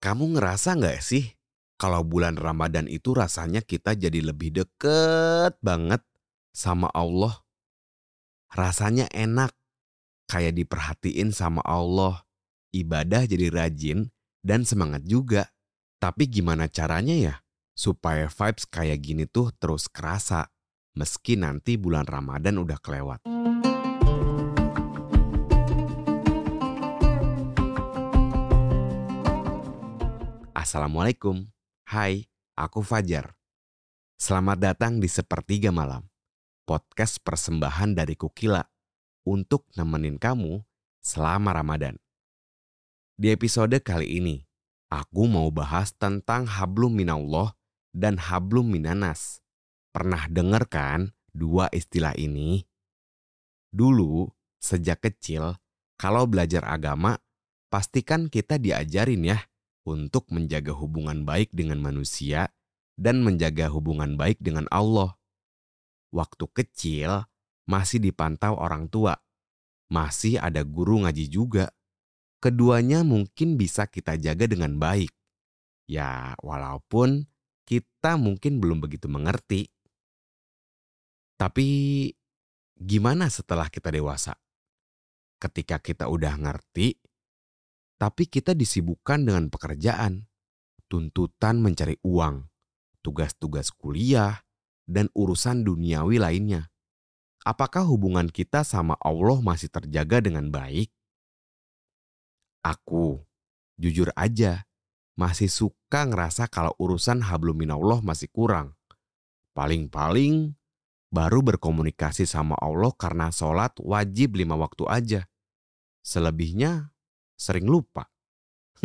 Kamu ngerasa nggak sih kalau bulan Ramadan itu rasanya kita jadi lebih deket banget sama Allah? Rasanya enak, kayak diperhatiin sama Allah. Ibadah jadi rajin dan semangat juga. Tapi gimana caranya ya supaya vibes kayak gini tuh terus kerasa meski nanti bulan Ramadan udah kelewat? Assalamualaikum. Hai, aku Fajar. Selamat datang di Sepertiga Malam, podcast persembahan dari Kukila untuk nemenin kamu selama Ramadan. Di episode kali ini, aku mau bahas tentang hablum minallah dan hablum minanas. Pernah dengar kan dua istilah ini? Dulu, sejak kecil, kalau belajar agama, pastikan kita diajarin ya untuk menjaga hubungan baik dengan manusia dan menjaga hubungan baik dengan Allah. Waktu kecil masih dipantau orang tua, masih ada guru ngaji juga. Keduanya mungkin bisa kita jaga dengan baik. Ya, walaupun kita mungkin belum begitu mengerti. Tapi gimana setelah kita dewasa? Ketika kita udah ngerti, tapi kita disibukkan dengan pekerjaan, tuntutan mencari uang, tugas-tugas kuliah, dan urusan duniawi lainnya. Apakah hubungan kita sama Allah masih terjaga dengan baik? Aku, jujur aja, masih suka ngerasa kalau urusan habluminallah masih kurang. Paling-paling baru berkomunikasi sama Allah karena sholat wajib lima waktu aja. Selebihnya sering lupa.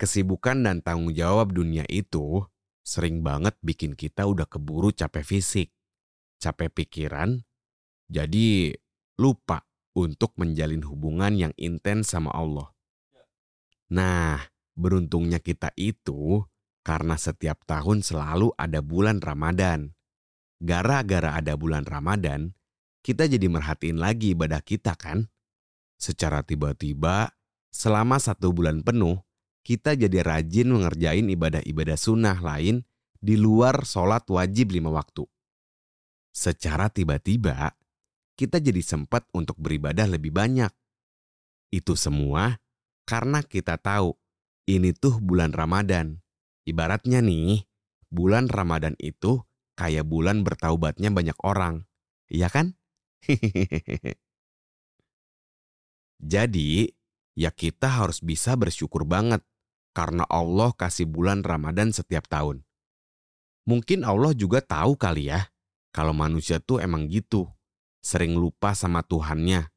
Kesibukan dan tanggung jawab dunia itu sering banget bikin kita udah keburu capek fisik, capek pikiran, jadi lupa untuk menjalin hubungan yang intens sama Allah. Nah, beruntungnya kita itu karena setiap tahun selalu ada bulan Ramadan. Gara-gara ada bulan Ramadan, kita jadi merhatiin lagi ibadah kita kan? Secara tiba-tiba, selama satu bulan penuh, kita jadi rajin mengerjain ibadah-ibadah sunnah lain di luar sholat wajib lima waktu. Secara tiba-tiba, kita jadi sempat untuk beribadah lebih banyak. Itu semua karena kita tahu ini tuh bulan Ramadan. Ibaratnya nih, bulan Ramadan itu kayak bulan bertaubatnya banyak orang. Iya kan? Jadi, ya kita harus bisa bersyukur banget karena Allah kasih bulan Ramadan setiap tahun. Mungkin Allah juga tahu kali ya, kalau manusia tuh emang gitu, sering lupa sama Tuhannya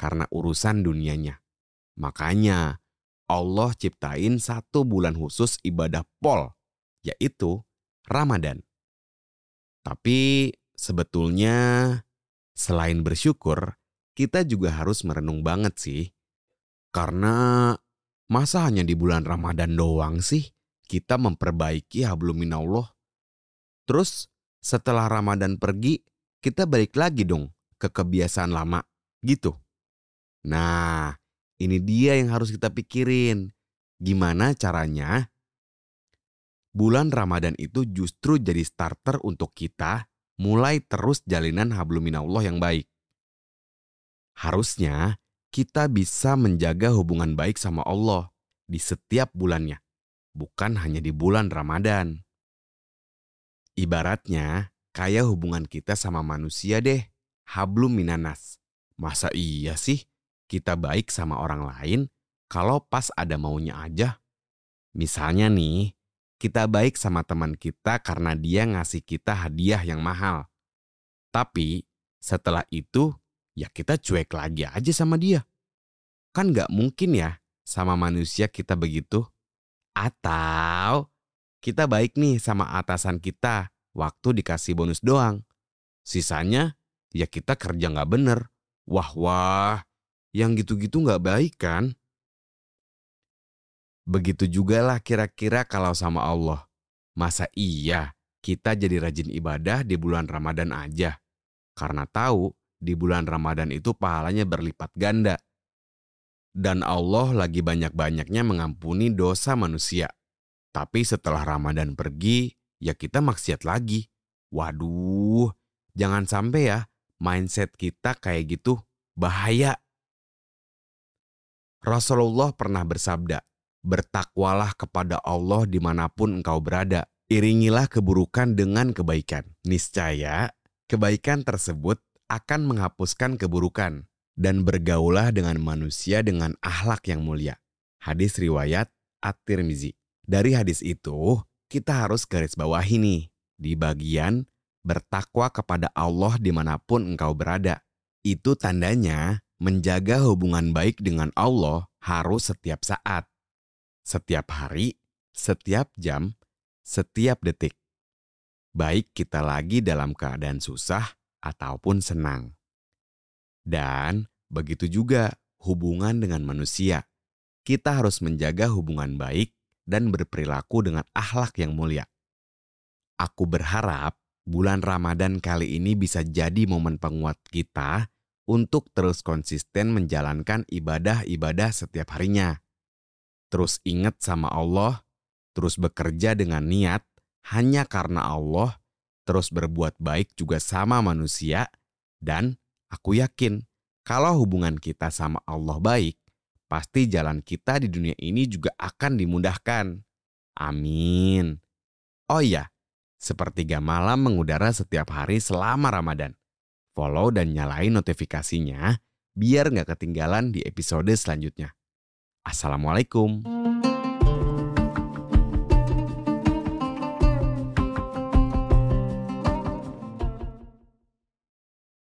karena urusan dunianya. Makanya Allah ciptain satu bulan khusus ibadah pol, yaitu Ramadan. Tapi sebetulnya selain bersyukur, kita juga harus merenung banget sih. Karena masa hanya di bulan Ramadan doang sih kita memperbaiki habluminallah. Terus setelah Ramadan pergi, kita balik lagi dong ke kebiasaan lama gitu. Nah, ini dia yang harus kita pikirin. Gimana caranya bulan Ramadan itu justru jadi starter untuk kita mulai terus jalinan habluminallah yang baik. Harusnya kita bisa menjaga hubungan baik sama Allah di setiap bulannya, bukan hanya di bulan Ramadan. Ibaratnya, kayak hubungan kita sama manusia deh, hablum minanas. Masa iya sih kita baik sama orang lain kalau pas ada maunya aja? Misalnya nih, kita baik sama teman kita karena dia ngasih kita hadiah yang mahal. Tapi setelah itu ya kita cuek lagi aja sama dia. Kan gak mungkin ya sama manusia kita begitu. Atau kita baik nih sama atasan kita waktu dikasih bonus doang. Sisanya ya kita kerja gak bener. Wah wah, yang gitu-gitu gak baik kan? Begitu juga lah kira-kira kalau sama Allah. Masa iya kita jadi rajin ibadah di bulan Ramadan aja? Karena tahu di bulan Ramadan itu pahalanya berlipat ganda. Dan Allah lagi banyak-banyaknya mengampuni dosa manusia. Tapi setelah Ramadan pergi, ya kita maksiat lagi. Waduh, jangan sampai ya mindset kita kayak gitu. Bahaya. Rasulullah pernah bersabda, bertakwalah kepada Allah di mana pun engkau berada. Iringilah keburukan dengan kebaikan. Niscaya, kebaikan tersebut akan menghapuskan keburukan dan bergaulah dengan manusia dengan ahlak yang mulia. Hadis riwayat At-Tirmizi. Dari hadis itu, kita harus garis bawahi nih, di bagian bertakwa kepada Allah di mana pun engkau berada. Itu tandanya menjaga hubungan baik dengan Allah harus setiap saat. Setiap hari, setiap jam, setiap detik. Baik kita lagi dalam keadaan susah ataupun senang. Dan begitu juga hubungan dengan manusia. Kita harus menjaga hubungan baik dan berperilaku dengan akhlak yang mulia. Aku berharap bulan Ramadan kali ini bisa jadi momen penguat kita untuk terus konsisten menjalankan ibadah-ibadah setiap harinya. Terus ingat sama Allah, terus bekerja dengan niat hanya karena Allah, terus berbuat baik juga sama manusia, dan Aku yakin kalau hubungan kita sama Allah baik, pasti jalan kita di dunia ini juga akan dimudahkan. Amin. Oh iya, sepertiga malam mengudara setiap hari selama Ramadan. Follow dan nyalain notifikasinya biar nggak ketinggalan di episode selanjutnya. Assalamualaikum.